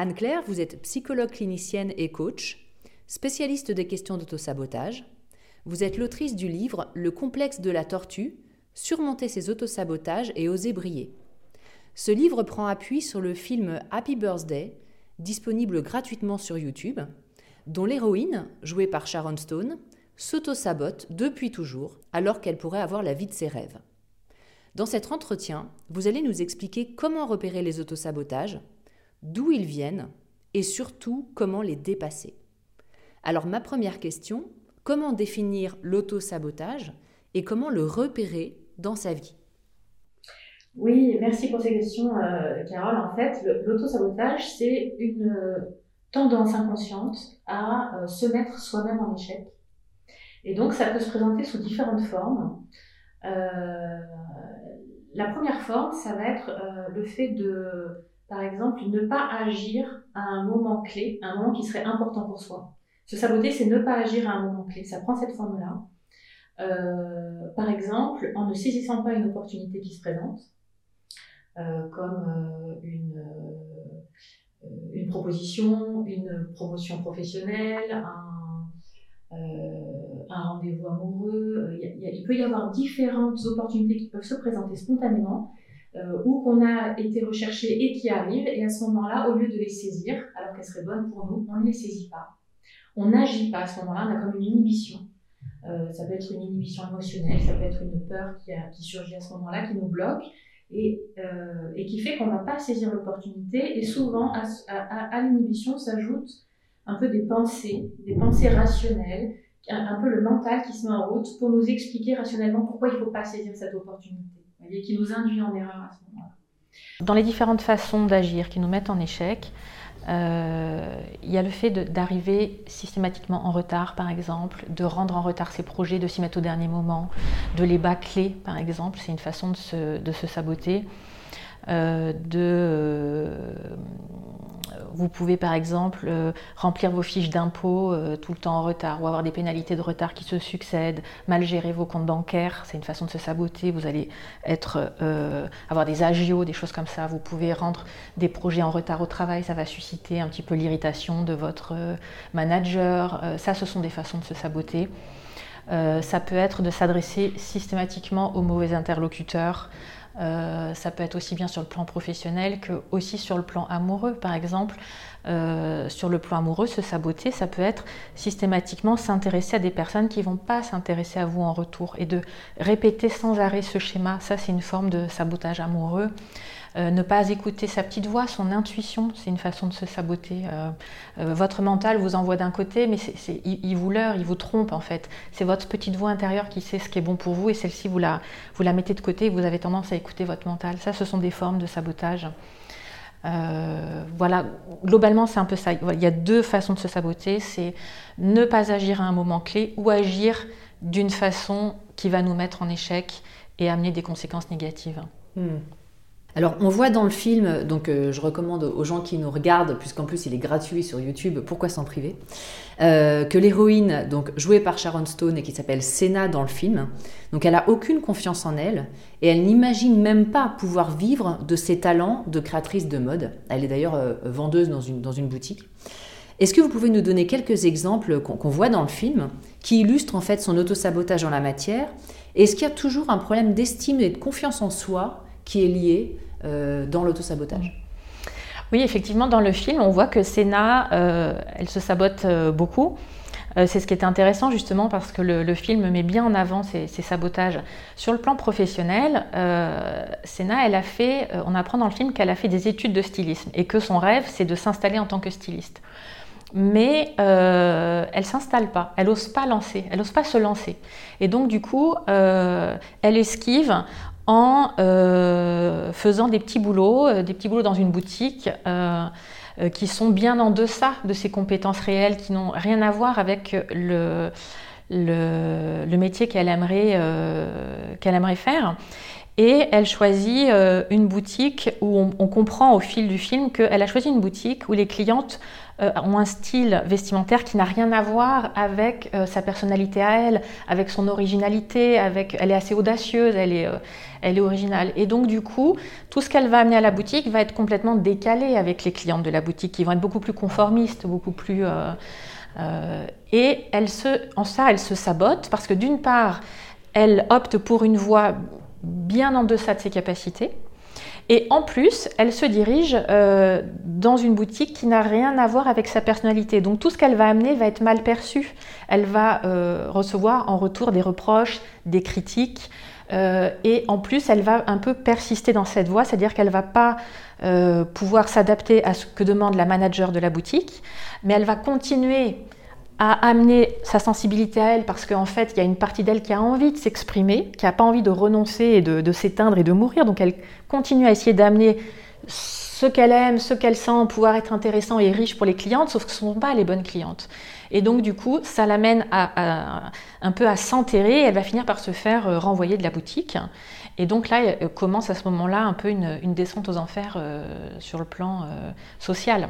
Anne-Claire, vous êtes psychologue clinicienne et coach, spécialiste des questions d'autosabotage. Vous êtes l'autrice du livre Le complexe de la tortue, surmonter ses autosabotages et oser briller. Ce livre prend appui sur le film Happy Birthday, disponible gratuitement sur YouTube, dont l'héroïne, jouée par Sharon Stone, s'autosabote depuis toujours alors qu'elle pourrait avoir la vie de ses rêves. Dans cet entretien, vous allez nous expliquer comment repérer les autosabotages, d'où ils viennent et surtout comment les dépasser. Alors ma première question, comment définir l'auto-sabotage et comment le repérer dans sa vie? Oui, merci pour ces questions, euh, Carole. En fait, l'auto-sabotage, c'est une euh, tendance inconsciente à euh, se mettre soi-même en échec. Et donc, ça peut se présenter sous différentes formes. la première forme, ça va être le fait de par exemple, ne pas agir à un moment clé, un moment qui serait important pour soi. Se saboter, c'est ne pas agir à un moment clé. Ça prend cette forme-là. Euh, par exemple, en ne saisissant pas une opportunité qui se présente, euh, comme euh, une, proposition, une promotion professionnelle, un rendez-vous amoureux. il peut y avoir différentes opportunités qui peuvent se présenter spontanément euh, ou qu'on a été recherché et qui arrivent, et à ce moment-là, au lieu de les saisir, alors qu'elles seraient bonnes pour nous, on ne les saisit pas. On n'agit pas à ce moment-là, on a comme une inhibition. Euh, ça peut être une inhibition émotionnelle, ça peut être une peur qui, surgit à ce moment-là, qui nous bloque et, euh, qui fait qu'on ne va pas saisir l'opportunité. Et souvent, à, l'inhibition s'ajoutent un peu des pensées, des pensées rationnelles, un, peu le mental qui se met en route pour nous expliquer rationnellement pourquoi il ne faut pas saisir cette opportunité et qui nous induit en erreur à ce moment-là. Dans les différentes façons d'agir qui nous mettent en échec, euh, il y a le fait d'arriver systématiquement en retard, par exemple, de rendre en retard ses projets, de s'y mettre au dernier moment, de les bâcler, par exemple, c'est une façon de se, de se saboter. Euh, de, euh, vous pouvez par exemple euh, remplir vos fiches d'impôts tout le temps en retard ou avoir des pénalités de retard qui se succèdent, mal gérer vos comptes bancaires, c'est une façon de se saboter. Vous allez être, avoir des agios, des choses comme ça. Vous pouvez rendre des projets en retard au travail, ça va susciter un petit peu l'irritation de votre manager. ça, ce sont des façons de se saboter. ça peut être de s'adresser systématiquement aux mauvais interlocuteurs. Euh, ça peut être aussi bien sur le plan professionnel que aussi sur le plan amoureux. Par exemple, euh, sur le plan amoureux, se saboter, ça peut être systématiquement s'intéresser à des personnes qui ne vont pas s'intéresser à vous en retour et de répéter sans arrêt ce schéma. Ça, c'est une forme de sabotage amoureux. Euh, ne pas écouter sa petite voix, son intuition, c'est une façon de se saboter. Euh, euh, votre mental vous envoie d'un côté, mais il, vous leurre, il vous trompe en fait. C'est votre petite voix intérieure qui sait ce qui est bon pour vous et celle-ci, vous la, mettez de côté et vous avez tendance à écouter votre mental. Ça, ce sont des formes de sabotage. voilà, globalement, c'est un peu ça. Il y a deux façons de se saboter, c'est ne pas agir à un moment clé ou agir d'une façon qui va nous mettre en échec et amener des conséquences négatives. Hmm. Alors, on voit dans le film, donc euh, je recommande aux gens qui nous regardent, puisqu'en plus il est gratuit sur YouTube, pourquoi s'en priver, euh, que l'héroïne, donc jouée par Sharon Stone et qui s'appelle Senna dans le film, donc elle a aucune confiance en elle et elle n'imagine même pas pouvoir vivre de ses talents de créatrice de mode. Elle est d'ailleurs euh, vendeuse dans une, dans une boutique. Est-ce que vous pouvez nous donner quelques exemples qu'on voit dans le film qui illustrent en fait son autosabotage en la matière? Est-ce qu'il y a toujours un problème d'estime et de confiance en soi qui est lié euh, dans l'autosabotage. Oui, effectivement, dans le film, on voit que Senna, euh, elle se sabote euh, beaucoup. c'est ce qui était intéressant justement parce que le, film met bien en avant ces, sabotages. Sur le plan professionnel, Senna, elle a fait, on apprend dans le film qu'elle a fait des études de stylisme et que son rêve, c'est de s'installer en tant que styliste. Mais elle s'installe pas, elle n'ose pas lancer, elle n'ose pas se lancer. Et donc du coup, elle esquive en euh, faisant des petits boulots, euh, des petits boulots dans une boutique euh, qui sont bien en deçà de ses compétences réelles, qui n'ont rien à voir avec le, métier qu'elle aimerait faire. Et elle choisit une boutique où on, comprend au fil du film qu'elle a choisi une boutique où les clientes euh, ont un style vestimentaire qui n'a rien à voir avec euh, sa personnalité à elle, avec son originalité, elle est assez audacieuse, elle est, euh, originale. Et donc du coup, tout ce qu'elle va amener à la boutique va être complètement décalé avec les clientes de la boutique, qui vont être beaucoup plus conformistes, beaucoup plus... et en ça, elle se sabote parce que d'une part, elle opte pour une voie bien en deçà de ses capacités. Et en plus, elle se dirige euh, dans une boutique qui n'a rien à voir avec sa personnalité. Donc tout ce qu'elle va amener va être mal perçu. Elle va euh, recevoir en retour des reproches, des critiques. Euh, et en plus, elle va un peu persister dans cette voie, c'est-à-dire qu'elle ne va pas pouvoir s'adapter à ce que demande la manager de la boutique, mais elle va continuer à amener sa sensibilité à elle parce qu'en fait, il y a une partie d'elle qui a envie de s'exprimer, qui n'a pas envie de renoncer et de, s'éteindre et de mourir. Donc elle continue à essayer d'amener ce qu'elle aime, ce qu'elle sent, pouvoir être intéressant et riche pour les clientes, sauf que ce ne sont pas les bonnes clientes. Et donc du coup, ça l'amène à, un peu à s'enterrer. Elle va finir par se faire euh, renvoyer de la boutique. Et donc là, euh, commence à ce moment-là un peu une, descente aux enfers euh, sur le plan social.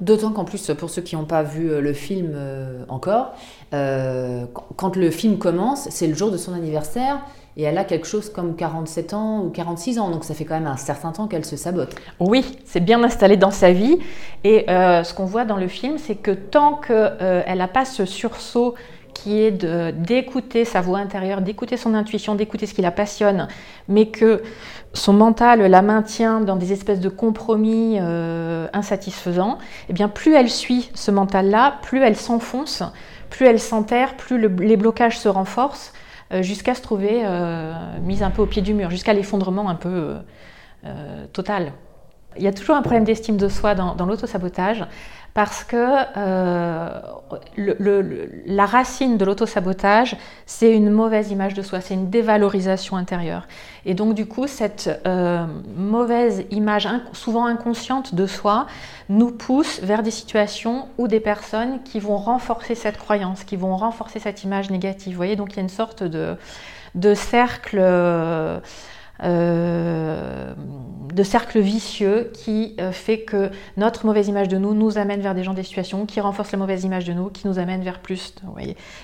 D'autant qu'en plus, pour ceux qui n'ont pas vu euh, le film euh, encore, euh, quand le film commence, c'est le jour de son anniversaire et elle a quelque chose comme 47 ans ou 46 ans, donc ça fait quand même un certain temps qu'elle se sabote. Oui, c'est bien installé dans sa vie. Et ce qu'on voit dans le film, c'est que tant qu'elle n'a pas ce sursaut qui est d'écouter sa voix intérieure, d'écouter son intuition, d'écouter ce qui la passionne, mais que son mental la maintient dans des espèces de compromis euh, insatisfaisants, et eh bien plus elle suit ce mental-là, plus elle s'enfonce, plus elle s'enterre, plus les blocages se renforcent, euh, jusqu'à se trouver euh, mise un peu au pied du mur, jusqu'à l'effondrement un peu total. Il y a toujours un problème d'estime de soi dans, dans l'autosabotage parce que euh, la racine de l'autosabotage, c'est une mauvaise image de soi, c'est une dévalorisation intérieure. Et donc du coup, cette euh, mauvaise image, souvent inconsciente de soi, nous pousse vers des situations ou des personnes qui vont renforcer cette croyance, qui vont renforcer cette image négative. Vous voyez, donc il y a une sorte de, de cercle... Euh, euh, de cercle vicieux qui euh, fait que notre mauvaise image de nous nous amène vers des gens des situations qui renforcent la mauvaise image de nous, qui nous amène vers plus. Vous.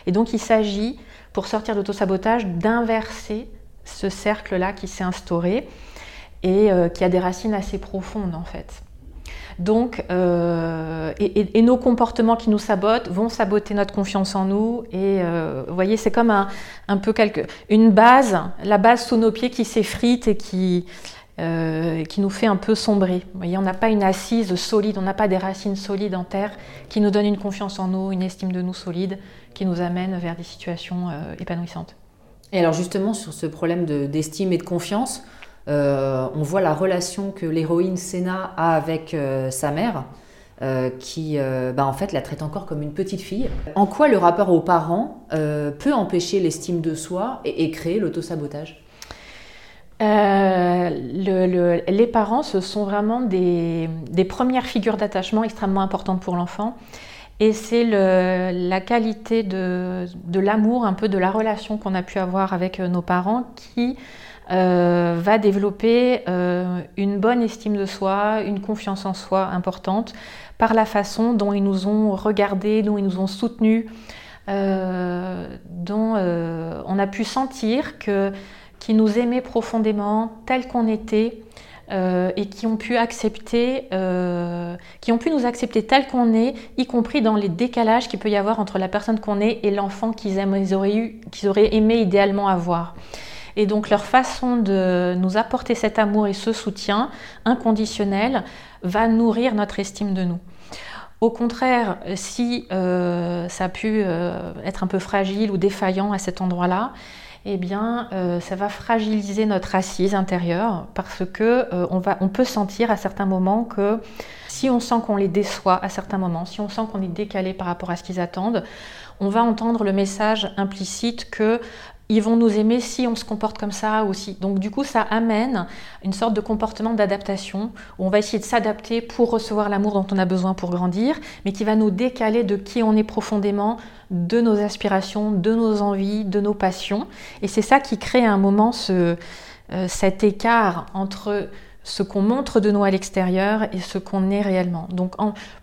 Et donc il s'agit, pour sortir d'autosabotage, d'inverser ce cercle-là qui s'est instauré et euh, qui a des racines assez profondes en fait. Donc, euh, et, nos comportements qui nous sabotent vont saboter notre confiance en nous. Et euh, vous voyez, c'est comme un, peu quelque, une base, la base sous nos pieds qui s'effrite et qui, euh, qui nous fait un peu sombrer. Vous voyez, on n'a pas une assise solide, on n'a pas des racines solides en terre qui nous donnent une confiance en nous, une estime de nous solide, qui nous amène vers des situations épanouissantes. Et alors justement, sur ce problème d'estime et de confiance, euh, on voit la relation que l'héroïne Senna a avec euh, sa mère, euh, qui bah, en fait la traite encore comme une petite fille. En quoi le rapport aux parents peut empêcher l'estime de soi et, créer l'autosabotage? Euh, les parents, ce sont vraiment des, premières figures d'attachement extrêmement importantes pour l'enfant. Et c'est la qualité de, l'amour, un peu de la relation qu'on a pu avoir avec nos parents qui euh, va développer une bonne estime de soi, une confiance en soi importante par la façon dont ils nous ont regardés, dont ils nous ont soutenus, dont on a pu sentir que qui nous aimaient profondément, tels qu'on était, euh, et qui ont pu accepter, euh, qui ont pu nous accepter tels qu'on est, y compris dans les décalages qu'il peut y avoir entre la personne qu'on est et l'enfant qu'ils auraient aimé idéalement avoir. Et donc leur façon de nous apporter cet amour et ce soutien inconditionnel va nourrir notre estime de nous. Au contraire, si euh, ça a pu être un peu fragile ou défaillant à cet endroit-là, eh bien, euh, ça va fragiliser notre assise intérieure parce que euh, on peut sentir à certains moments que si on sent qu'on les déçoit à certains moments, si on sent qu'on est décalé par rapport à ce qu'ils attendent, on va entendre le message implicite que ils vont nous aimer si on se comporte comme ça aussi. Donc du coup, ça amène une sorte de comportement d'adaptation où on va essayer de s'adapter pour recevoir l'amour dont on a besoin pour grandir, mais qui va nous décaler de qui on est profondément, de nos aspirations, de nos envies, de nos passions. Et c'est ça qui crée à un moment ce, euh, cet écart entre ce qu'on montre de nous à l'extérieur et ce qu'on est réellement. Donc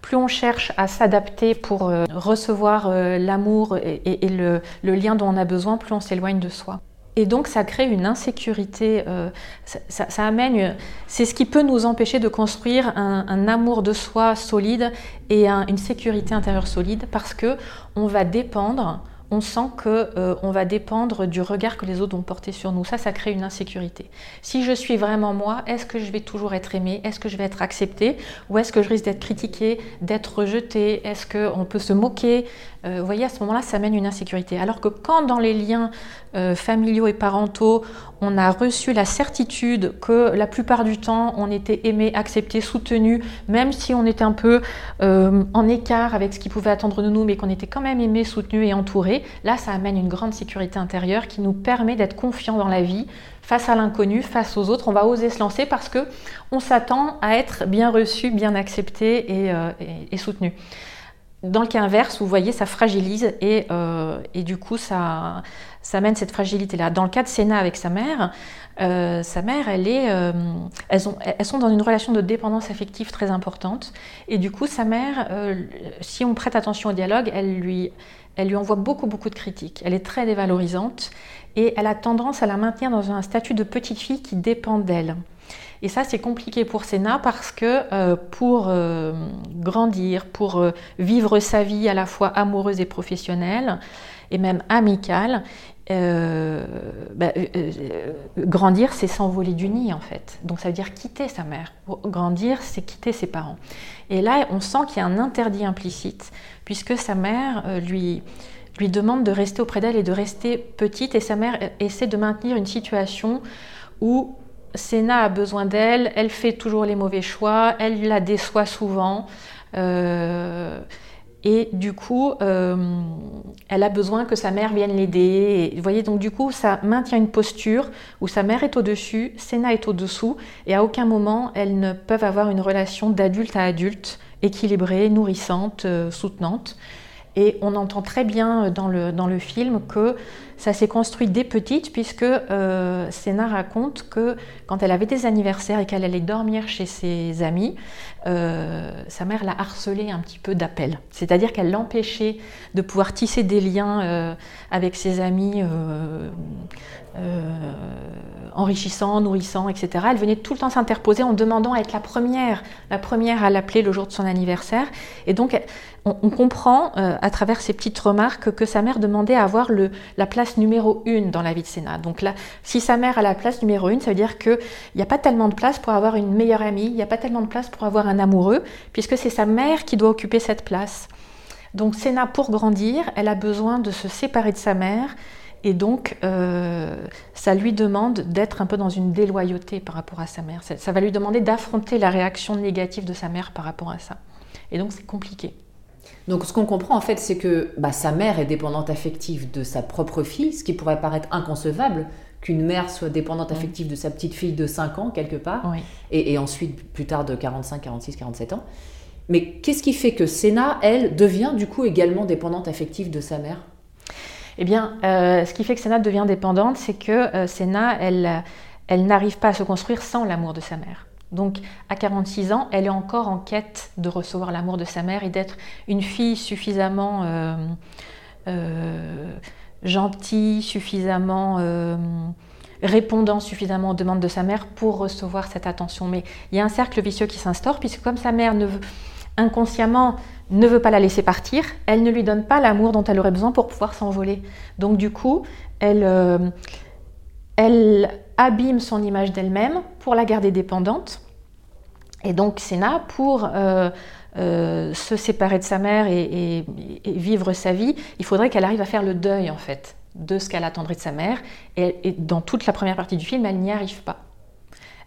plus on cherche à s'adapter pour euh, recevoir euh, l'amour et, le, lien dont on a besoin, plus on s'éloigne de soi. Et donc ça crée une insécurité, euh, ça, amène, c'est ce qui peut nous empêcher de construire un, amour de soi solide et une sécurité intérieure solide parce que on va dépendre on sent que euh, va dépendre du regard que les autres vont porter sur nous. Ça, ça crée une insécurité. Si je suis vraiment moi, est-ce que je vais toujours être aimée? Est-ce que je vais être acceptée? Ou est-ce que je risque d'être critiquée, d'être rejetée? Est-ce qu'on peut se moquer? Vous voyez, à ce moment-là, ça mène une insécurité. Alors que quand dans les liens euh, familiaux et parentaux, on a reçu la certitude que la plupart du temps, on était aimé, accepté, soutenu, même si on était un peu en écart avec ce qui pouvait attendre de nous, mais qu'on était quand même aimé, soutenu et entouré, Là, ça amène une grande sécurité intérieure qui nous permet d'être confiant dans la vie, face à l'inconnu, face aux autres. On va oser se lancer parce que on s'attend à être bien reçu, bien accepté et, euh, soutenu. Dans le cas inverse, vous voyez, ça fragilise et, euh, du coup, ça, ça mène cette fragilité-là. Dans le cas de Sénat avec sa mère, euh, sa mère, elle est, elles, ont, elles, sont dans une relation de dépendance affective très importante. Et du coup, sa mère, si on prête attention au dialogue, elle lui, elle lui envoie beaucoup, beaucoup de critiques. Elle est très dévalorisante et elle a tendance à la maintenir dans un statut de petite fille qui dépend d'elle. Et ça, c'est compliqué pour Sénat parce que euh, pour euh, grandir, pour euh, vivre sa vie à la fois amoureuse et professionnelle, et même amicale, bah, grandir, c'est s'envoler du nid en fait. Donc ça veut dire quitter sa mère. Grandir, c'est quitter ses parents. Et là, on sent qu'il y a un interdit implicite puisque sa mère lui demande de rester auprès d'elle et de rester petite, et sa mère essaie de maintenir une situation où Sénat a besoin d'elle, elle fait toujours les mauvais choix, elle la déçoit souvent. Euh, et du coup, euh, elle a besoin que sa mère vienne l'aider. Vous voyez, donc du coup, ça maintient une posture où sa mère est au-dessus, Sénat est au-dessous, et à aucun moment, elles ne peuvent avoir une relation d'adulte à adulte équilibrée, nourrissante, euh, soutenante. Et on entend très bien euh, dans le, dans le film que ça s'est construit dès petite, puisque euh, Sénat raconte que quand elle avait des anniversaires et qu'elle allait dormir chez ses amis, euh, sa mère l'a harcelée un petit peu d'appels. C'est-à-dire qu'elle l'empêchait de pouvoir tisser des liens avec ses amis enrichissants, nourrissants, etc. Elle venait tout le temps s'interposer en demandant à être la première, la première à l'appeler le jour de son anniversaire. Et donc, on, comprend à travers ces petites remarques que sa mère demandait à avoir le, la place numéro une dans la vie de Sénat. Donc là, si sa mère a la place numéro une, ça veut dire qu'il n'y a pas tellement de place pour avoir une meilleure amie, il n'y a pas tellement de place pour avoir un amoureux, puisque c'est sa mère qui doit occuper cette place. Donc Sénat, pour grandir, elle a besoin de se séparer de sa mère, et donc, euh, ça lui demande d'être un peu dans une déloyauté par rapport à sa mère. ça va lui demander d'affronter la réaction négative de sa mère par rapport à ça. Et donc, c'est compliqué. Donc ce qu'on comprend en fait, c'est que bah, sa mère est dépendante affective de sa propre fille, ce qui pourrait paraître inconcevable qu'une mère soit dépendante affective de sa petite fille de 5 ans, quelque part, Oui. et, et ensuite, plus tard, de 45, 46, 47 ans. Mais qu'est-ce qui fait que Sénat, elle, devient du coup également dépendante affective de sa mère? Eh bien, euh, ce qui fait que Sénat devient dépendante, c'est que euh, Sénat, elle, elle n'arrive pas à se construire sans l'amour de sa mère. Donc, à 46 ans, elle est encore en quête de recevoir l'amour de sa mère et d'être une fille suffisamment euh, euh, gentille, suffisamment répondant suffisamment aux demandes de sa mère pour recevoir cette attention. Mais il y a un cercle vicieux qui s'instaure, puisque comme sa mère ne veut, inconsciemment ne veut pas la laisser partir, elle ne lui donne pas l'amour dont elle aurait besoin pour pouvoir s'envoler. Donc du coup, elle, euh, elle abîme son image d'elle-même pour la garder dépendante. Et donc Sénat, pour euh, euh, se séparer de sa mère et, vivre sa vie, il faudrait qu'elle arrive à faire le deuil en fait de ce qu'elle attendrait de sa mère. Et, et dans toute la première partie du film, elle n'y arrive pas.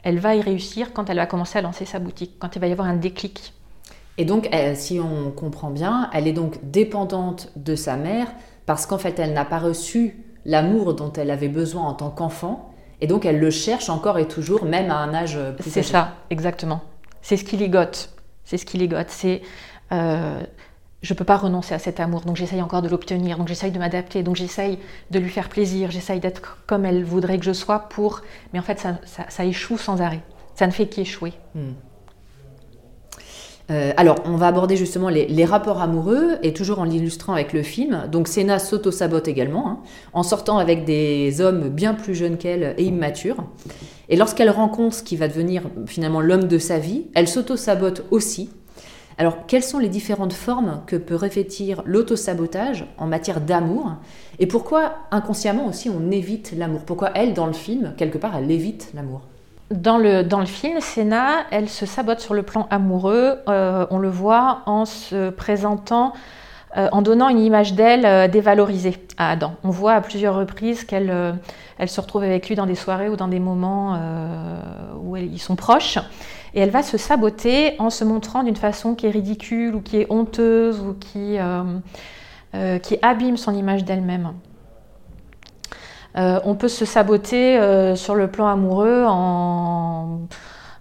Elle va y réussir quand elle va commencer à lancer sa boutique, quand il va y avoir un déclic. Et donc, elle- si on comprend bien, elle est donc dépendante de sa mère parce qu'en fait, elle n'a pas reçu l'amour dont elle avait besoin en tant qu'enfant. Et donc, elle le cherche encore et toujours, même à un âge plus C'est ça, exactement. C'est ce qui ligote. C'est ce qui ligote. C'est euh, je peux pas renoncer à cet amour, donc j'essaye encore de l'obtenir, donc j'essaye de m'adapter, donc j'essaye de lui faire plaisir, j'essaye d'être comme elle voudrait que je sois pour. Mais en fait, ça, ça- ça échoue sans arrêt. Ça ne fait qu'échouer. Euh, alors, on va aborder justement les, rapports amoureux et toujours en l'illustrant avec le film. Donc, Sénat s'auto-sabote également, hein, en sortant avec des hommes bien plus jeunes qu'elle et immatures. Et lorsqu'elle rencontre ce qui va devenir finalement l'homme de sa vie, elle s'auto-sabote aussi. Alors, quelles sont les différentes formes que peut revêtir l'auto-sabotage en matière d'amour? Et pourquoi inconsciemment aussi on évite l'amour? Pourquoi elle, dans le film, quelque part, elle évite l'amour? Dans le, film, Sénat, elle se sabote sur le plan amoureux. Euh, on le voit en se présentant, euh, en donnant une image d'elle euh, dévalorisée à Adam. On voit à plusieurs reprises qu'elle elle se retrouve avec lui dans des soirées ou dans des moments où ils sont proches. Et elle va se saboter en se montrant d'une façon qui est ridicule ou qui est honteuse ou qui abîme son image d'elle-même. Euh, on peut se saboter euh, sur le plan amoureux en,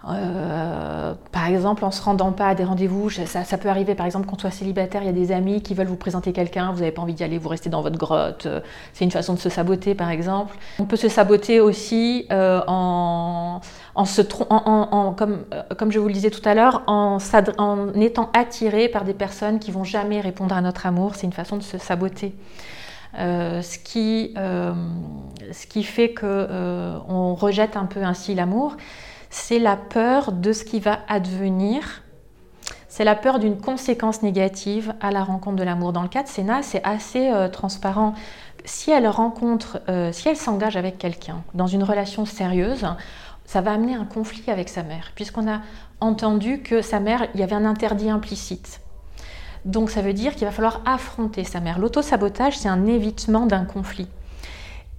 euh, par exemple, en se rendant pas à des rendez-vous. Ça, peut arriver, par exemple, quand on soit célibataire, il y a des amis qui veulent vous présenter quelqu'un, vous n'avez pas envie d'y aller, vous restez dans votre grotte. C'est une façon de se saboter, par exemple. On peut se saboter aussi en, en se en- comme, comme je vous le disais tout à l'heure, en, en étant attiré par des personnes qui vont jamais répondre à notre amour. C'est une façon de se saboter. Euh, ce, qui, euh, ce qui fait que euh, rejette un peu ainsi l'amour, c'est la peur de ce qui va advenir. C'est la peur d'une conséquence négative à la rencontre de l'amour. Dans le cas de Sénat, c'est assez transparent. Si elle rencontre, si elle s'engage avec quelqu'un dans une relation sérieuse, ça va amener un conflit avec sa mère, puisqu'on a entendu que sa mère, il y avait un interdit implicite. Donc ça veut dire qu'il va falloir affronter sa mère. L'autosabotage, c'est un évitement d'un conflit.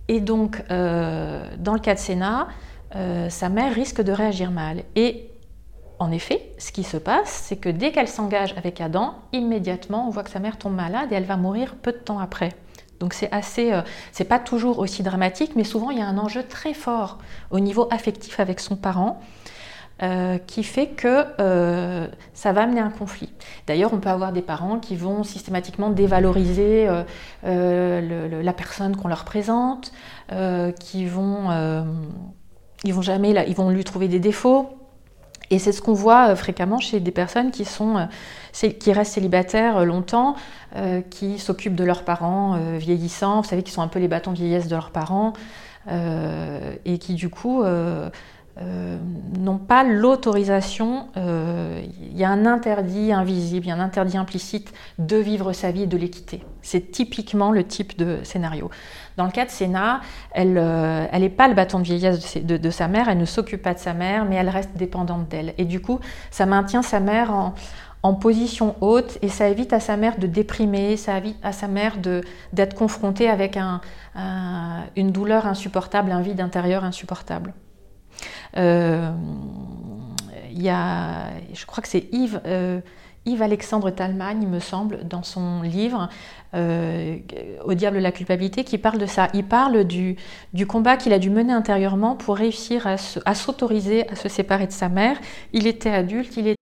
Et donc, euh, dans le cas de Sénat, euh, sa mère risque de réagir mal. Et en effet, ce qui se passe, c'est que dès qu'elle s'engage avec Adam, immédiatement, on voit que sa mère tombe malade et elle va mourir peu de temps après. Donc c'est assez, euh, c'est pas toujours aussi dramatique, mais souvent il y a un enjeu très fort au niveau affectif avec son parent. Euh, qui fait que euh, ça va amener un conflit. D'ailleurs, on peut avoir des parents qui vont systématiquement dévaloriser euh, la personne qu'on leur présente, qui vont, ils vont jamais, ils vont lui trouver des défauts. Et c'est ce qu'on voit fréquemment chez des personnes qui, sont, qui restent célibataires longtemps, qui s'occupent de leurs parents vieillissants, vous savez, qui sont un peu les bâtons vieillesse de leurs parents, et qui du coup euh, euh, n'ont pas l'autorisation, euh, il y a un interdit invisible, il y a un interdit implicite de vivre sa vie et de les quitter. C'est typiquement le type de scénario. Dans le cas de Sénat, elle n'est pas le bâton de vieillesse de, sa mère, elle ne s'occupe pas de sa mère, mais elle reste dépendante d'elle. Et du coup, ça maintient sa mère en, en position haute et ça évite à sa mère de déprimer, ça évite à sa mère d'être confrontée avec un- une douleur insupportable, un vide intérieur insupportable. Euh, y a, je crois que c'est Yves, euh, Yves Alexandre Talman, il me semble, dans son livre euh, Au diable la culpabilité, qui parle de ça. Il parle du, du combat qu'il a dû mener intérieurement pour réussir à, à s'autoriser à se séparer de sa mère. Il était adulte, il était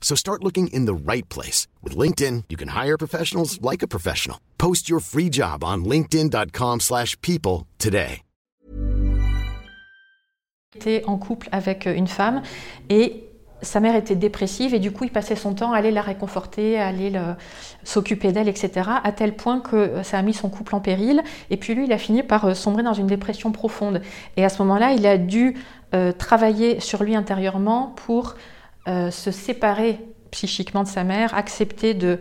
So start looking in the right place. With LinkedIn, you can hire professionals like a professional. Post your free job on linkedin.com slash people today. était en couple avec une femme et sa mère était dépressive et du coup il passait son temps à aller la réconforter, à aller s'occuper d'elle, etc. À tel point que ça a mis son couple en péril. Et puis lui, il a fini par sombrer dans une dépression profonde. Et à ce moment-là, il a dû euh, travailler sur lui intérieurement pour euh, se séparer psychiquement de sa mère, accepter de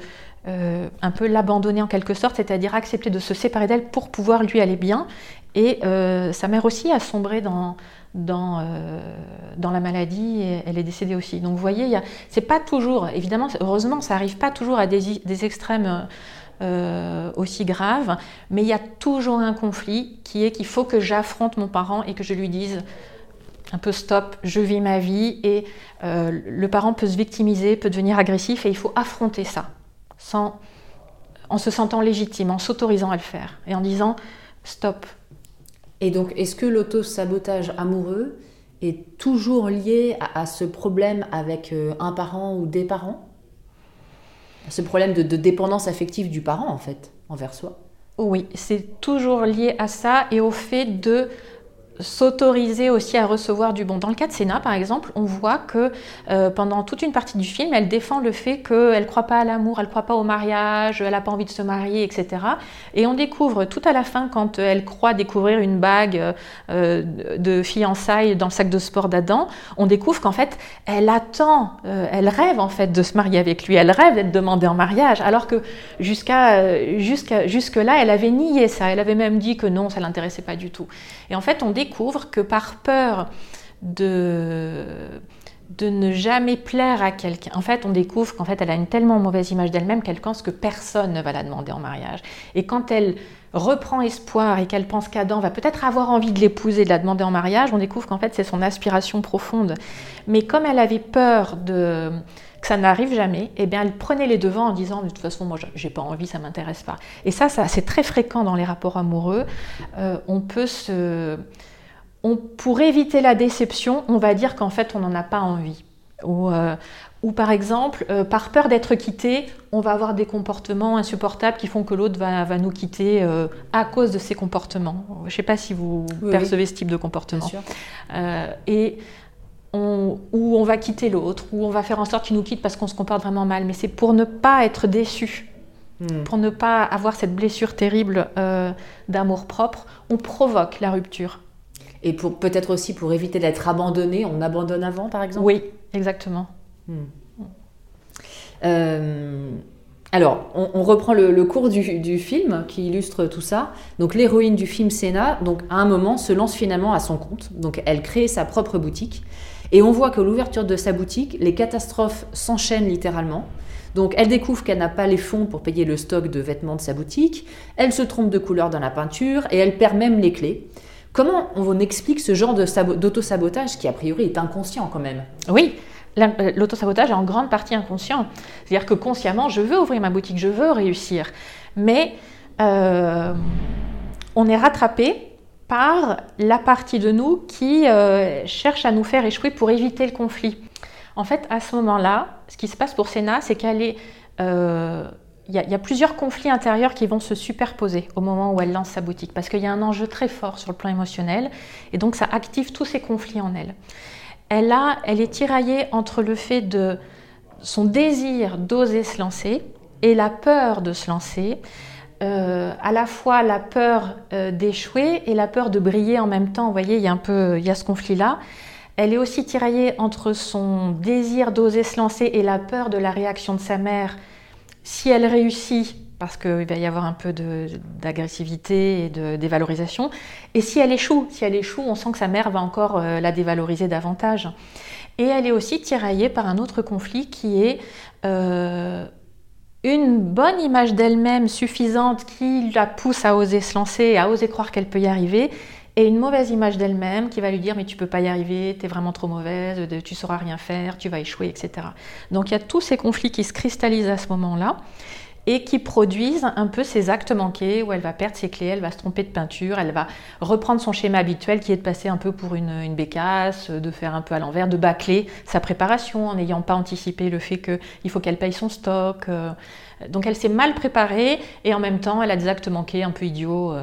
euh, un peu l'abandonner en quelque sorte, c'est-à-dire accepter de se séparer d'elle pour pouvoir lui aller bien. Et euh, sa mère aussi a sombré dans, dans, la maladie et elle est décédée aussi. Donc vous voyez, c'est pas toujours, évidemment, heureusement, ça arrive pas toujours à des, des extrêmes aussi graves, mais il y a toujours un conflit qui est qu'il faut que j'affronte mon parent et que je lui dise un peu stop, je vis ma vie et euh, le parent peut se victimiser, peut devenir agressif et il faut affronter ça sans, en se sentant légitime, en s'autorisant à le faire et en disant stop, et donc, est-ce que l'auto-sabotage amoureux est toujours lié à, ce problème avec euh, un parent ou des parents? Ce problème de, de, dépendance affective du parent, en fait, envers soi? Oui, c'est toujours lié à ça et au fait de s'autoriser aussi à recevoir du bon. Dans le cas de Sénat, par exemple, on voit que euh, pendant toute une partie du film, elle défend le fait qu'elle ne croit pas à l'amour, elle ne croit pas au mariage, elle n'a pas envie de se marier, etc. Et on découvre tout à la fin, quand elle croit découvrir une bague euh, de fiançailles dans le sac de sport d'Adam, on découvre qu'en fait, elle attend, euh, elle rêve en fait de se marier avec lui, elle rêve d'être demandée en mariage, alors que jusqu'à jusqu'à jusque-là, elle avait nié ça, elle avait même dit que non, ça l'intéressait pas du tout. Et en fait, on découvre découvre que par peur de, de ne jamais plaire à quelqu'un, en fait, on découvre qu'en fait, elle a une tellement mauvaise image d'elle-même qu'elle pense que personne ne va la demander en mariage. Et quand elle reprend espoir et qu'elle pense qu'Adam va peut-être avoir envie de l'épouser, de la demander en mariage, on découvre qu'en fait, c'est son aspiration profonde. Mais comme elle avait peur de que ça n'arrive jamais, eh bien, elle prenait les devants en disant de toute façon, moi, j'ai pas envie, ça m'intéresse pas. Et ça, ça c'est très fréquent dans les rapports amoureux. Euh, on peut se pour éviter la déception, on va dire qu'en fait, on n'en a pas envie. Ou, euh, par exemple, euh, par peur d'être quitté, on va avoir des comportements insupportables qui font que l'autre va, nous quitter euh, à cause de ces comportements. Je ne sais pas si vous percevez ce type de comportement. et on, ou on va quitter l'autre, ou on va faire en sorte qu'il nous quitte parce qu'on se comporte vraiment mal. Mais c'est pour ne pas être déçu, hmm. pour ne pas avoir cette blessure terrible d'amour propre, on provoque la rupture. Et pour peut-être aussi pour éviter d'être abandonné, on abandonne avant, par exemple? Oui, exactement. Hmm. Euh, alors, on, reprend le, cours du, film qui illustre tout ça. Donc, l'héroïne du film Senna, donc à un moment, se lance finalement à son compte. Donc, elle crée sa propre boutique. Et on voit que l'ouverture de sa boutique, les catastrophes s'enchaînent littéralement. Donc elle découvre qu'elle n'a pas les fonds pour payer le stock de vêtements de sa boutique, elle se trompe de couleur dans la peinture et elle perd même les clés. Comment on explique ce genre d'auto-sabotage qui, a priori, est inconscient quand même? Oui, euh, l'auto-sabotage est en grande partie inconscient. C'est-à-dire que consciemment, je veux ouvrir ma boutique, je veux réussir. Mais euh, on est rattrapé par la partie de nous qui euh, cherche à nous faire échouer pour éviter le conflit. En fait, à ce moment-là, ce qui se passe pour Sénat, c'est qu'elle est il y, a plusieurs conflits intérieurs qui vont se superposer au moment où elle lance sa boutique, parce qu'il y a un enjeu très fort sur le plan émotionnel, et donc ça active tous ces conflits en elle. Elle, est tiraillée entre le fait de son désir d'oser se lancer et la peur de se lancer, euh, à la fois la peur euh, d'échouer et la peur de briller en même temps. Vous voyez, il y a un peu, il y a ce conflit-là. Elle est aussi tiraillée entre son désir d'oser se lancer et la peur de la réaction de sa mère si elle réussit, parce qu'il va y avoir un peu d'agressivité et de dévalorisation, et si elle échoue, si elle échoue, on sent que sa mère va encore euh, la dévaloriser davantage. Et elle est aussi tiraillée par un autre conflit qui est euh, une bonne image d'elle-même suffisante qui la pousse à oser se lancer, à oser croire qu'elle peut y arriver, et une mauvaise image d'elle-même qui va lui dire mais tu peux pas y arriver, tu es vraiment trop mauvaise, tu sauras rien faire, tu vas échouer, etc. Donc il y a tous ces conflits qui se cristallisent à ce moment-là et qui produisent un peu ces actes manqués où elle va perdre ses clés, elle va se tromper de peinture, elle va reprendre son schéma habituel qui est de passer un peu pour une, une bécasse, de faire un peu à l'envers, de bâcler sa préparation en n'ayant pas anticipé le fait qu'il faut qu'elle paye son stock. Euh. Donc elle s'est mal préparée et en même temps elle a des actes manqués un peu idiots.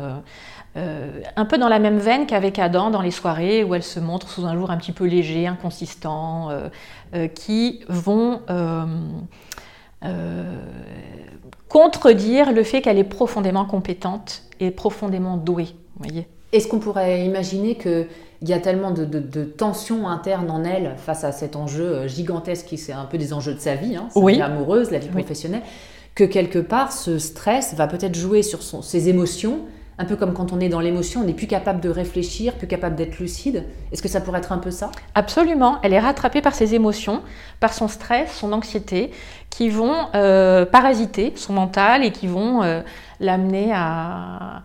Euh. Un peu dans la même veine qu'avec Adam dans les soirées où elle se montre sous un jour un petit peu léger, inconsistant, euh, euh, qui vont contredire le fait qu'elle est profondément compétente et profondément douée. Voyez. Est-ce qu'on pourrait imaginer qu'il y a tellement de, tensions internes en elle face à cet enjeu gigantesque qui c'est un peu des enjeux de sa vie, hein, sa vie amoureuse, la vie professionnelle, que quelque part ce stress va peut-être jouer sur ses émotions un peu comme quand on est dans l'émotion, on n'est plus capable de réfléchir, plus capable d'être lucide. Est-ce que ça pourrait être un peu ça? Absolument. Elle est rattrapée par ses émotions, par son stress, son anxiété, qui vont euh, parasiter son mental et qui vont euh, l'amener à,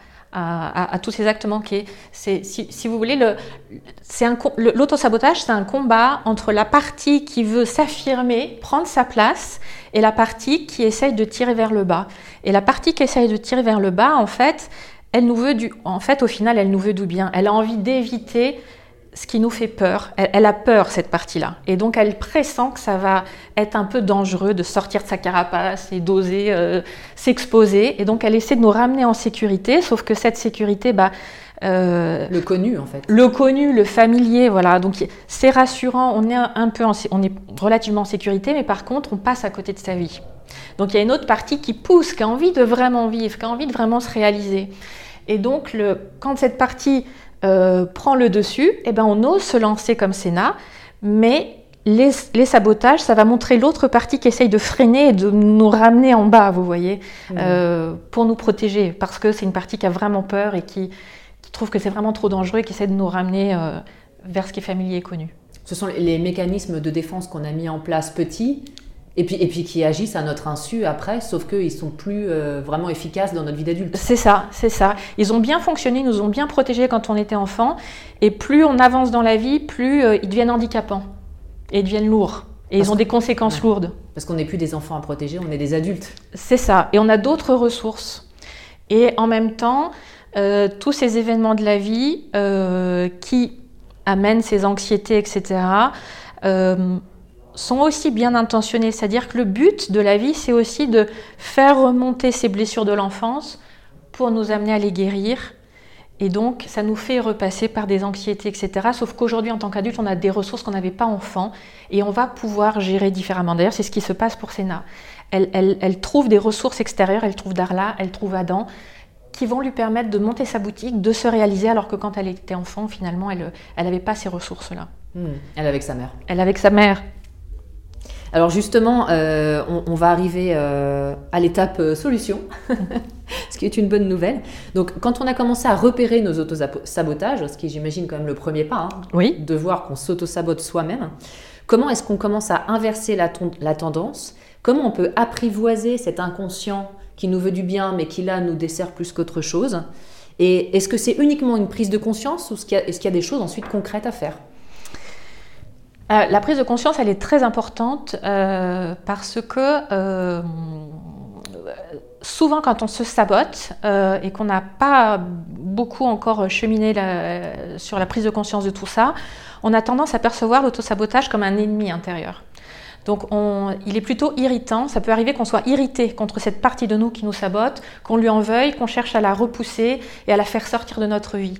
tous ces actes manqués. Si, si, vous voulez, l'autosabotage, c'est un combat entre la partie qui veut s'affirmer, prendre sa place, et la partie qui essaye de tirer vers le bas. Et la partie qui essaye de tirer vers le bas, en fait, elle nous veut du, en fait, au final, elle nous veut du bien. Elle a envie d'éviter ce qui nous fait peur. Elle, a peur, cette partie-là. Et donc, elle pressent que ça va être un peu dangereux de sortir de sa carapace et d'oser euh, s'exposer. Et donc, elle essaie de nous ramener en sécurité, sauf que cette sécurité, bah, euh, le connu en fait. Le connu, le familier, voilà. Donc c'est rassurant, on est un peu, on est relativement en sécurité, mais par contre on passe à côté de sa vie. Donc il y a une autre partie qui pousse, qui a envie de vraiment vivre, qui a envie de vraiment se réaliser. Et donc, quand cette partie euh, prend le dessus, eh ben, on ose se lancer comme Sénat, mais les, sabotages, ça va montrer l'autre partie qui essaye de freiner et de nous ramener en bas, vous voyez, mmh. euh, pour nous protéger, parce que c'est une partie qui a vraiment peur et qui, trouve que c'est vraiment trop dangereux et qui essaie de nous ramener euh, vers ce qui est familier et connu. Ce sont les mécanismes de défense qu'on a mis en place petits et puis, et puis qui agissent à notre insu après, sauf qu'ils sont plus euh, vraiment efficaces dans notre vie d'adulte. C'est ça, c'est ça. Ils ont bien fonctionné, ils nous ont bien protégés quand on était enfant, et plus on avance dans la vie, plus euh, ils deviennent handicapants, et ils deviennent lourds, et ils ont des conséquences lourdes. Parce qu'on n'est plus des enfants à protéger, on est des adultes. C'est ça, et on a d'autres ressources. Et en même temps, euh, tous ces événements de la vie qui amènent ces anxiétés, etc., sont aussi bien intentionnés. C'est-à-dire que le but de la vie, c'est aussi de faire remonter ces blessures de l'enfance pour nous amener à les guérir. Et donc, ça nous fait repasser par des anxiétés, etc. Sauf qu'aujourd'hui, en tant qu'adulte, on a des ressources qu'on n'avait pas enfant et on va pouvoir gérer différemment. D'ailleurs, c'est ce qui se passe pour Sénat. Elle, elle, trouve des ressources extérieures, elle trouve Darla, elle trouve Adam, qui vont lui permettre de monter sa boutique, de se réaliser, alors que quand elle était enfant, finalement, elle n'avait pas ces ressources-là. Hmm. Elle avec sa mère. Elle avec sa mère. Alors justement, euh, on, va arriver euh, à l'étape euh, solution, ce qui est une bonne nouvelle. Donc quand on a commencé à repérer nos autosabotages, ce qui j'imagine quand même le premier pas, hein, oui. de voir qu'on s'autosabote soi-même, comment est-ce qu'on commence à inverser la, la, tendance? Comment on peut apprivoiser cet inconscient qui nous veut du bien mais qui là nous dessert plus qu'autre chose? Et est-ce que c'est uniquement une prise de conscience ou est-ce qu'il y, y, a des choses ensuite concrètes à faire? Euh, la prise de conscience, elle est très importante euh, parce que euh, souvent quand on se sabote et qu'on n'a pas beaucoup encore cheminé sur la prise de conscience de tout ça, on a tendance à percevoir l'autosabotage comme un ennemi intérieur. Donc il est plutôt irritant. Ça peut arriver qu'on soit irrité contre cette partie de nous qui nous sabote, qu'on lui en veuille, qu'on cherche à la repousser et à la faire sortir de notre vie.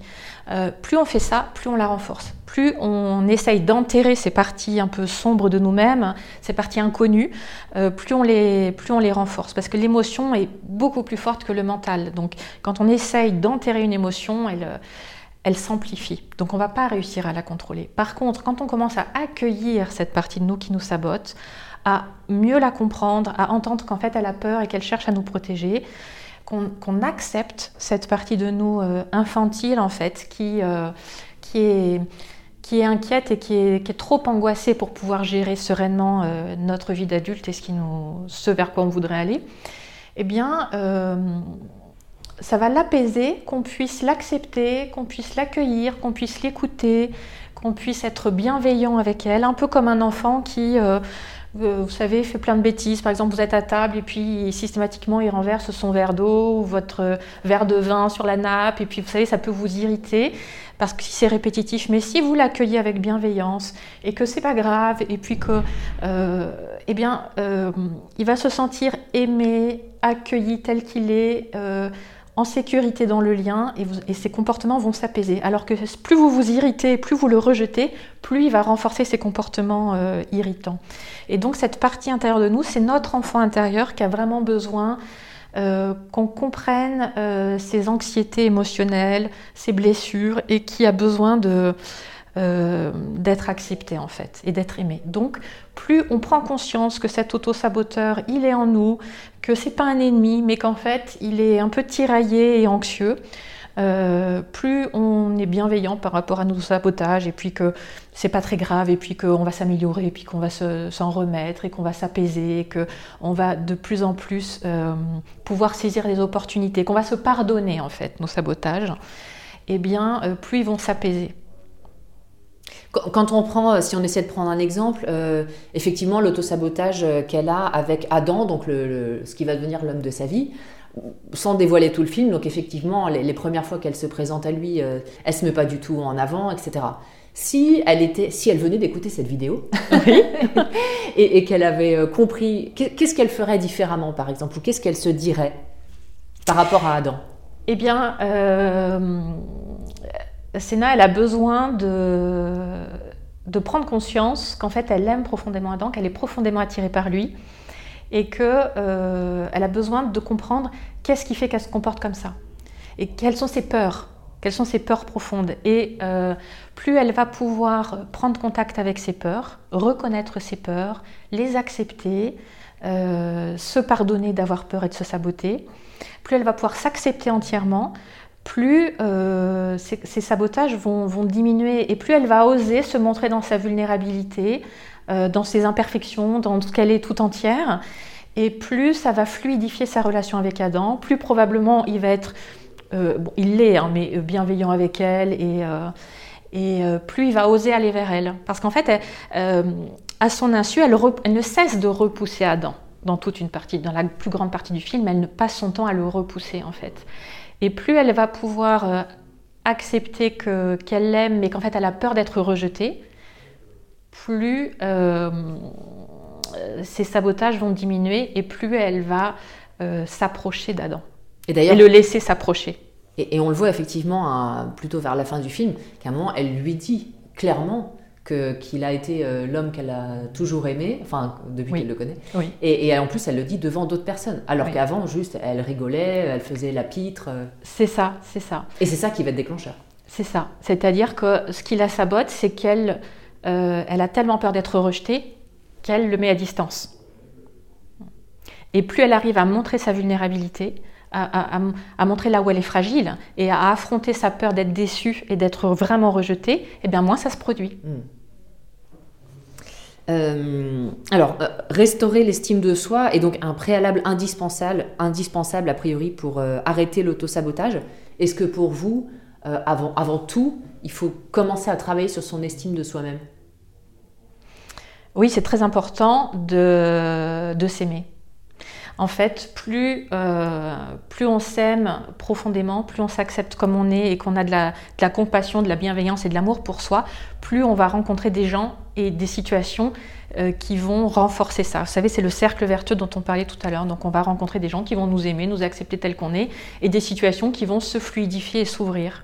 Euh, plus on fait ça, plus on la renforce. Plus on essaye d'enterrer ces parties un peu sombres de nous-mêmes, ces parties inconnues, euh, plus, on les, plus on les renforce. Parce que l'émotion est beaucoup plus forte que le mental. Donc quand on essaye d'enterrer une émotion, elle elle s'amplifie. Donc on ne va pas réussir à la contrôler. Par contre, quand on commence à accueillir cette partie de nous qui nous sabote, à mieux la comprendre, à entendre qu'en fait elle a peur et qu'elle cherche à nous protéger, qu'on accepte cette partie de nous euh, infantile en fait, qui, euh, est, qui est inquiète et qui est, trop angoissée pour pouvoir gérer sereinement euh, notre vie d'adulte et ce, ce vers quoi on voudrait aller, eh bien ça va l'apaiser, qu'on puisse l'accepter, qu'on puisse l'accueillir, qu'on puisse l'écouter, qu'on puisse être bienveillant avec elle, un peu comme un enfant qui, euh, euh, vous savez, fait plein de bêtises. Par exemple, vous êtes à table et puis systématiquement il renverse son verre d'eau ou votre verre de vin sur la nappe et puis vous savez, ça peut vous irriter parce que c'est répétitif. Mais si vous l'accueillez avec bienveillance et que c'est pas grave et puis que, euh, eh bien, il va se sentir aimé, accueilli tel qu'il est en sécurité dans le lien et, et ses comportements vont s'apaiser. Alors que plus vous vous irritez, plus vous le rejetez, plus il va renforcer ses comportements euh, irritants. Et donc cette partie intérieure de nous, c'est notre enfant intérieur qui a vraiment besoin euh, qu'on comprenne euh, ses anxiétés émotionnelles, ses blessures et qui a besoin de, d'être accepté en fait et d'être aimé. Donc plus on prend conscience que cet auto-saboteur, il est en nous, que c'est pas un ennemi, mais qu'en fait il est un peu tiraillé et anxieux, euh, plus on est bienveillant par rapport à nos sabotages et puis que c'est pas très grave et puis qu'on va s'améliorer et puis qu'on va s'en remettre et qu'on va s'apaiser et qu'on va de plus en plus euh, pouvoir saisir les opportunités, qu'on va se pardonner en fait nos sabotages, et eh bien plus ils vont s'apaiser. Quand on prend, euh, si on essaie de prendre un exemple, euh, effectivement, l'autosabotage euh, qu'elle a avec Adam, donc le, ce qui va devenir l'homme de sa vie, sans dévoiler tout le film, donc effectivement, les, premières fois qu'elle se présente à lui, elle se met pas du tout en avant, etc. Si elle, était, si elle venait d'écouter cette vidéo et, qu'elle avait compris, qu'est-ce qu'elle ferait différemment, par exemple, ou qu'est-ce qu'elle se dirait par rapport à Adam? Eh bien, Sénat, elle a besoin de, prendre conscience qu'en fait, elle aime profondément Adam, qu'elle est profondément attirée par lui, et qu'elle euh, a besoin de comprendre qu'est-ce qui fait qu'elle se comporte comme ça, et quelles sont ses peurs, quelles sont ses peurs profondes? Et euh, plus elle va pouvoir prendre contact avec ses peurs, reconnaître ses peurs, les accepter, euh, se pardonner d'avoir peur et de se saboter, plus elle va pouvoir s'accepter entièrement, plus euh, ces, sabotages vont, diminuer et plus elle va oser se montrer dans sa vulnérabilité, euh, dans ses imperfections, dans ce qu'elle est tout entière. Et plus ça va fluidifier sa relation avec Adam, plus probablement il va être, euh, il l'est, hein, mais bienveillant avec elle et, et plus il va oser aller vers elle. Parce qu'en fait, à son insu, elle, elle ne cesse de repousser Adam dans toute une partie, dans la plus grande partie du film, elle ne passe son temps à le repousser en fait. Et plus elle va pouvoir euh, accepter qu'elle l'aime, mais qu'en fait elle a peur d'être rejetée, plus euh, ses sabotages vont diminuer et plus elle va euh, s'approcher d'Adam. Et d'ailleurs, le laisser s'approcher. Et, on le voit effectivement plutôt vers la fin du film, qu'à un moment elle lui dit clairement qu'il a été euh, l'homme qu'elle a toujours aimé, enfin depuis qu'elle le connaît. Et, en plus, elle le dit devant d'autres personnes, alors qu'avant, juste, elle rigolait, elle faisait la pitre. Euh. C'est ça, c'est ça. Et c'est ça qui va être déclencheur. C'est ça. C'est-à-dire que ce qui la sabote, c'est qu'elle euh, elle a tellement peur d'être rejetée qu'elle le met à distance. Et plus elle arrive à montrer sa vulnérabilité, à, montrer là où elle est fragile et à affronter sa peur d'être déçue et d'être vraiment rejetée, et eh bien moins ça se produit. Hmm. Euh, alors, euh, restaurer l'estime de soi est donc un préalable indispensable, indispensable a priori pour euh, arrêter l'autosabotage. Est-ce que pour vous, avant, tout, il faut commencer à travailler sur son estime de soi-même? Oui, c'est très important de s'aimer. En fait, plus, plus on s'aime profondément, plus on s'accepte comme on est et qu'on a de la, de la compassion, de la bienveillance et de l'amour pour soi, plus on va rencontrer des gens et des situations euh, qui vont renforcer ça. Vous savez, c'est le cercle vertueux dont on parlait tout à l'heure. Donc on va rencontrer des gens qui vont nous aimer, nous accepter tel qu'on est, et des situations qui vont se fluidifier et s'ouvrir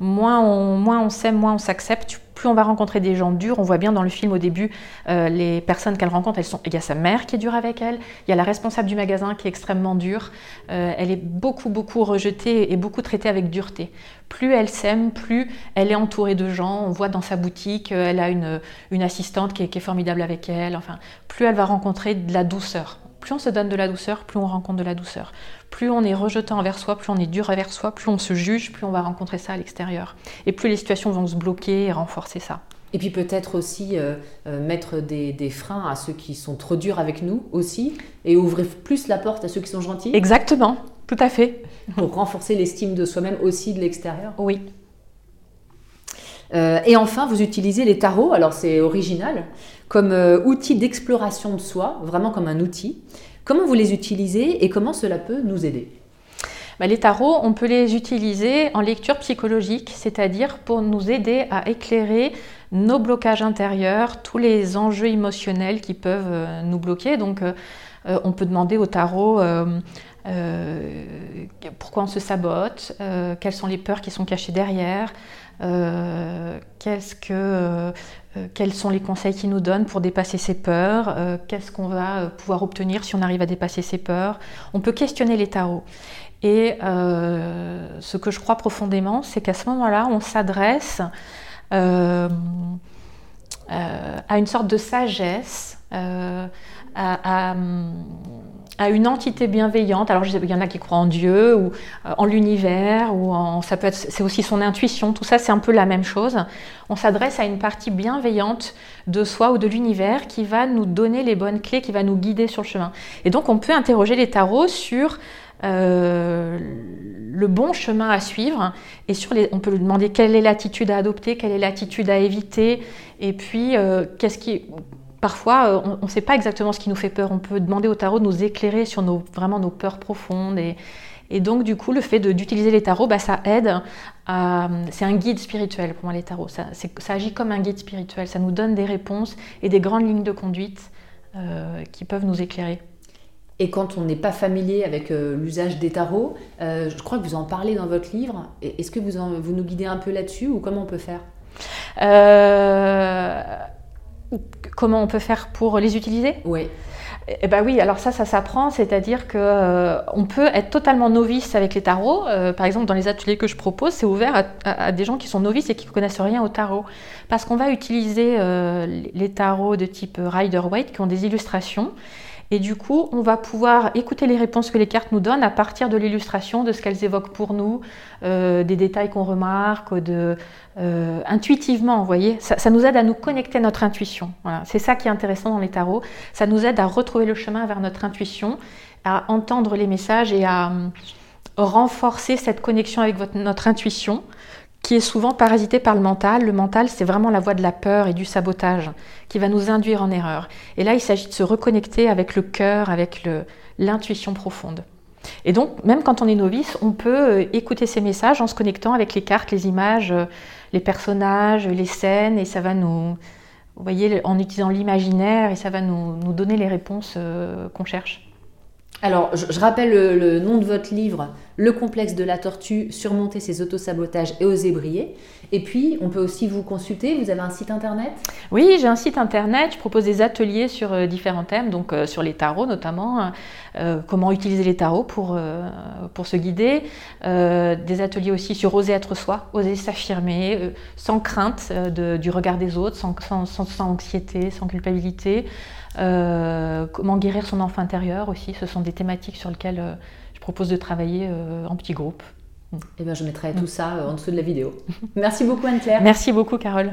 moins on, moins on s'aime, moins on s'accepte, plus on va rencontrer des gens durs. On voit bien dans le film au début, euh, les personnes qu'elle rencontre, elles sont, il y a sa mère qui est dure avec elle, il y a la responsable du magasin qui est extrêmement dure, euh, elle est beaucoup, beaucoup rejetée et beaucoup traitée avec dureté. Plus elle s'aime, plus elle est entourée de gens. On voit dans sa boutique, euh, elle a une, une assistante qui est, qui est formidable avec elle. Enfin, plus elle va rencontrer de la douceur. Plus on se donne de la douceur, plus on rencontre de la douceur. Plus on est rejetant envers soi, plus on est dur envers soi, plus on se juge, plus on va rencontrer ça à l'extérieur. Et plus les situations vont se bloquer et renforcer ça. Et puis peut-être aussi euh, euh, mettre des, des, freins à ceux qui sont trop durs avec nous aussi, et ouvrir plus la porte à ceux qui sont gentils. Exactement, tout à fait. Pour renforcer l'estime de soi-même aussi de l'extérieur. Oui. Euh, et enfin, vous utilisez les tarots, alors c'est original, comme euh, outil d'exploration de soi, vraiment comme un outil. Comment vous les utilisez et comment cela peut nous aider? Bah, les tarots, on peut les utiliser en lecture psychologique, c'est-à-dire pour nous aider à éclairer nos blocages intérieurs, tous les enjeux émotionnels qui peuvent euh, nous bloquer. Donc, on peut demander au tarot pourquoi on se sabote, quelles sont les peurs qui sont cachées derrière, euh, euh, euh, quels sont les conseils qu'il nous donne pour dépasser ses peurs, qu'est-ce qu'on va pouvoir obtenir si on arrive à dépasser ses peurs. On peut questionner les tarots. Et ce que je crois profondément, c'est qu'à ce moment-là, on s'adresse à une sorte de sagesse, à, une entité bienveillante. Alors, il y en a qui croient en Dieu ou euh, en l'univers, ou en, ça peut être, c'est aussi son intuition. Tout ça, c'est un peu la même chose. On s'adresse à une partie bienveillante de soi ou de l'univers qui va nous donner les bonnes clés, qui va nous guider sur le chemin. Et donc, on peut interroger les tarots sur euh, le bon chemin à suivre et sur les, on peut lui demander quelle est l'attitude à adopter, quelle est l'attitude à éviter, et puis euh, qu'est-ce qui parfois, euh, on ne sait pas exactement ce qui nous fait peur. On peut demander au tarot de nous éclairer sur nos, vraiment nos peurs profondes. Et, donc, du coup, le fait d'utiliser les tarots, bah, ça aide. C'est un guide spirituel pour moi, les tarots. Ça, ça, agit comme un guide spirituel. Ça nous donne des réponses et des grandes lignes de conduite euh, qui peuvent nous éclairer. Et quand on n'est pas familier avec euh, l'usage des tarots, je crois que vous en parlez dans votre livre. Est-ce que vous, vous nous guidez un peu là-dessus ou comment on peut faire? Comment on peut faire pour les utiliser Oui. Eh ben oui, alors ça, ça s'apprend, c'est-à-dire que euh, on peut être totalement novice avec les tarots. Euh, par exemple, dans les ateliers que je propose, c'est ouvert à, des gens qui sont novices et qui ne connaissent rien au tarot, parce qu'on va utiliser euh, les tarots de type Rider-Waite qui ont des illustrations et du coup, on va pouvoir écouter les réponses que les cartes nous donnent à partir de l'illustration, de ce qu'elles évoquent pour nous, euh, des détails qu'on remarque, euh, intuitivement, vous voyez. Ça, nous aide à nous connecter à notre intuition. C'est ça qui est intéressant dans les tarots. Ça nous aide à retrouver le chemin vers notre intuition, à entendre les messages et à euh, renforcer cette connexion avec notre intuition qui est souvent parasité par le mental. Le mental, c'est vraiment la voie de la peur et du sabotage qui va nous induire en erreur. Et là, il s'agit de se reconnecter avec le cœur, avec l'intuition profonde. Et donc, même quand on est novice, on peut euh, écouter ces messages en se connectant avec les cartes, les images, euh, les personnages, les scènes, et ça va nous, vous voyez, en utilisant l'imaginaire, et ça va nous, nous donner les réponses euh, qu'on cherche. Alors, je, rappelle le, nom de votre livre, Le complexe de la tortue, surmonter ses autosabotages et oser briller. Et puis, on peut aussi vous consulter. Vous avez un site internet? Oui, j'ai un site internet. Je propose des ateliers sur euh, différents thèmes, donc euh, sur les tarots notamment, euh, comment utiliser les tarots pour, pour se guider. des ateliers aussi sur oser être soi, oser s'affirmer, sans crainte du regard des autres, sans, sans anxiété, sans culpabilité. Euh, comment guérir son enfant intérieur aussi. Ce sont des thématiques sur lesquelles euh, je propose de travailler euh, en petits groupes. Eh bien, je mettrai tout ça en dessous de la vidéo. Merci beaucoup Anne-Claire. Merci beaucoup Carole.